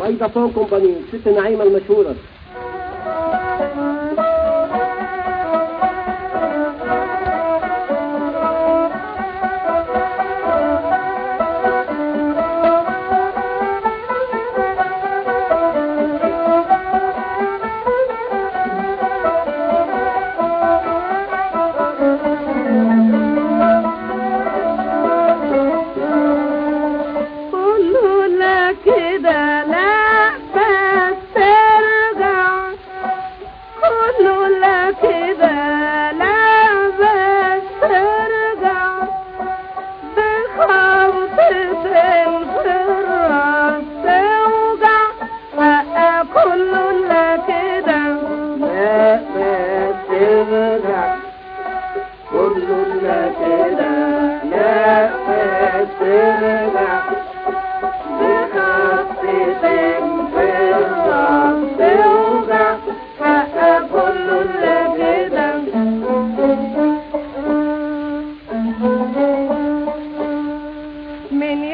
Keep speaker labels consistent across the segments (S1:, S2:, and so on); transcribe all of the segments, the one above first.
S1: وأيضا فوق بني ست نعيمة المشهورة.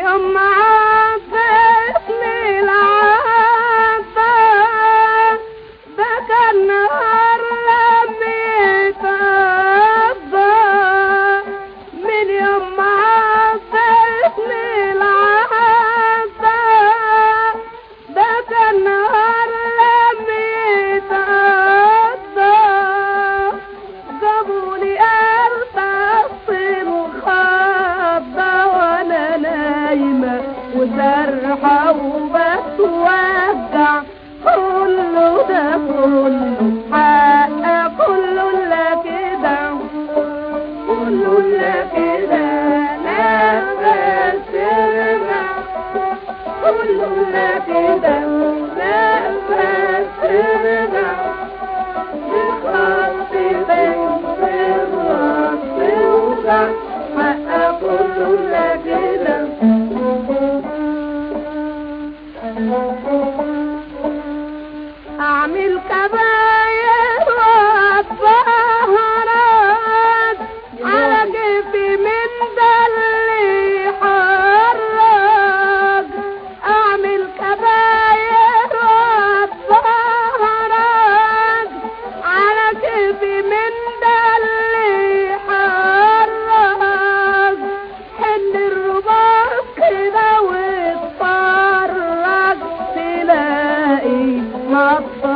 S2: الأمهات ده كل حق كل لا كده كل لا كده نفس رمح كله لا كده نفس رمح الأبصار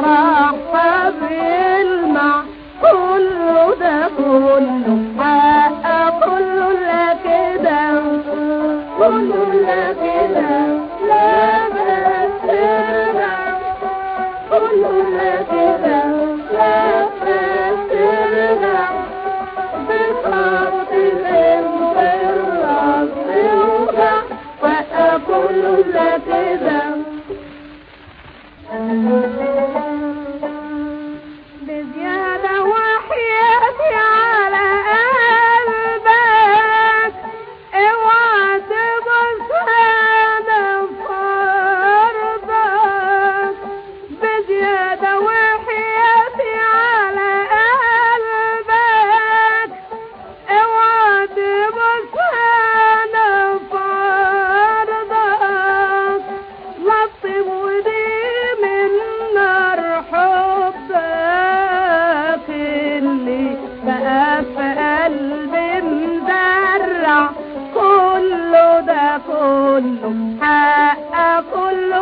S2: كلها كل